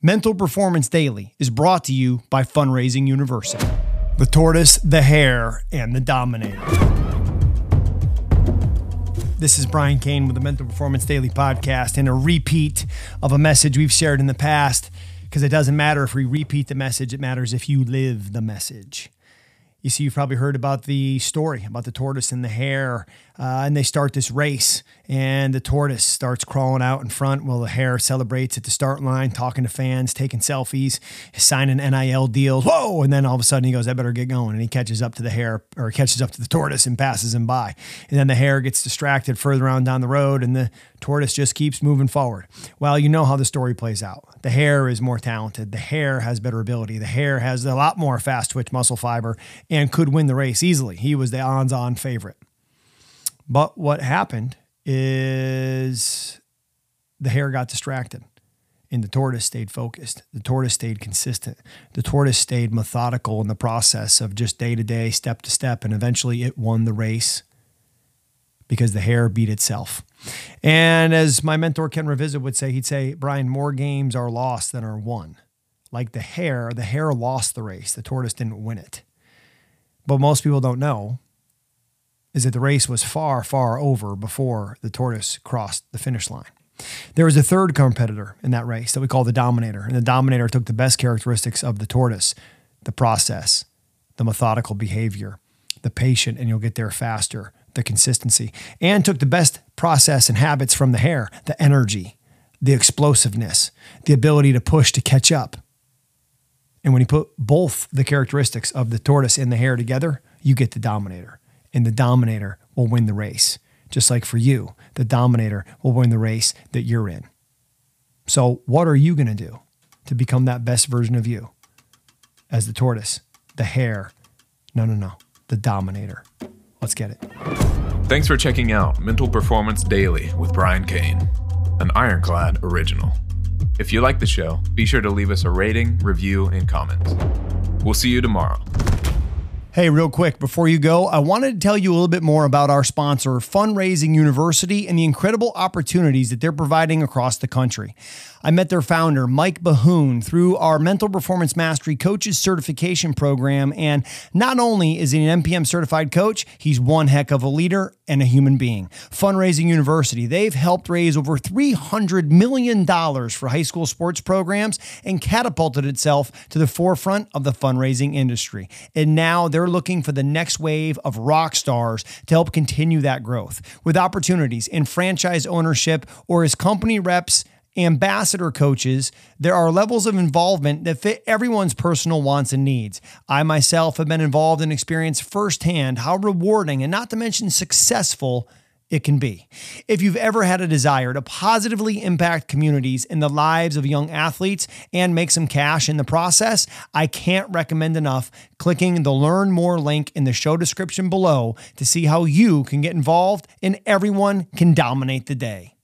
Mental Performance Daily is brought to you by Fundraising University. The tortoise, the hare, and the dominator. This is Brian Cain with the Mental Performance Daily podcast and a repeat of a message we've shared in the past because it doesn't matter if we repeat the message, it matters if you live the message. You see, you've probably heard about the story about the tortoise and the hare, uh, and they start this race, and the tortoise starts crawling out in front while the hare celebrates at the start line, talking to fans, taking selfies, signing NIL deals. Whoa! And then all of a sudden he goes, "I better get going," and he catches up to the hare or catches up to the tortoise and passes him by. And then the hare gets distracted further on down the road, and the tortoise just keeps moving forward. Well, you know how the story plays out. The hare is more talented. The hare has better ability. The hare has a lot more fast twitch muscle fiber and could win the race easily. He was the odds-on favorite. But what happened is the hare got distracted and the tortoise stayed focused. The tortoise stayed consistent. The tortoise stayed methodical in the process of just day to day, step to step, and eventually it won the race because the hare beat itself. And as my mentor Ken Ravizza would say, he'd say, Brian, more games are lost than are won. Like the hare, the hare lost the race. The tortoise didn't win it. But most people don't know is that the race was far, far over before the tortoise crossed the finish line. There was a third competitor in that race that we call the Dominator. And the Dominator took the best characteristics of the tortoise the process, the methodical behavior, the patient, and you'll get there faster, the consistency, and took the best process and habits from the hare the energy, the explosiveness, the ability to push to catch up. And when you put both the characteristics of the tortoise and the hare together, you get the Dominator and the dominator will win the race. Just like for you, the dominator will win the race that you're in. So, what are you going to do to become that best version of you? As the tortoise, the hare, no, no, no, the dominator. Let's get it. Thanks for checking out Mental Performance Daily with Brian Cain, an Ironclad original. If you like the show, be sure to leave us a rating, review, and comments. We'll see you tomorrow. Hey, real quick, before you go, I wanted to tell you a little bit more about our sponsor, Fundraising University, and the incredible opportunities that they're providing across the country. I met their founder, Mike Bahoon, through our Mental Performance Mastery Coaches Certification Program. And not only is he an MPM certified coach, he's one heck of a leader and a human being. Fundraising University, they've helped raise over $300 million for high school sports programs and catapulted itself to the forefront of the fundraising industry. And now they're looking for the next wave of rock stars to help continue that growth with opportunities in franchise ownership or as company reps ambassador coaches, there are levels of involvement that fit everyone's personal wants and needs. I myself have been involved and experienced firsthand how rewarding and not to mention successful it can be. If you've ever had a desire to positively impact communities and the lives of young athletes and make some cash in the process, I can't recommend enough clicking the Learn More link in the show description below to see how you can get involved and everyone can dominate the day.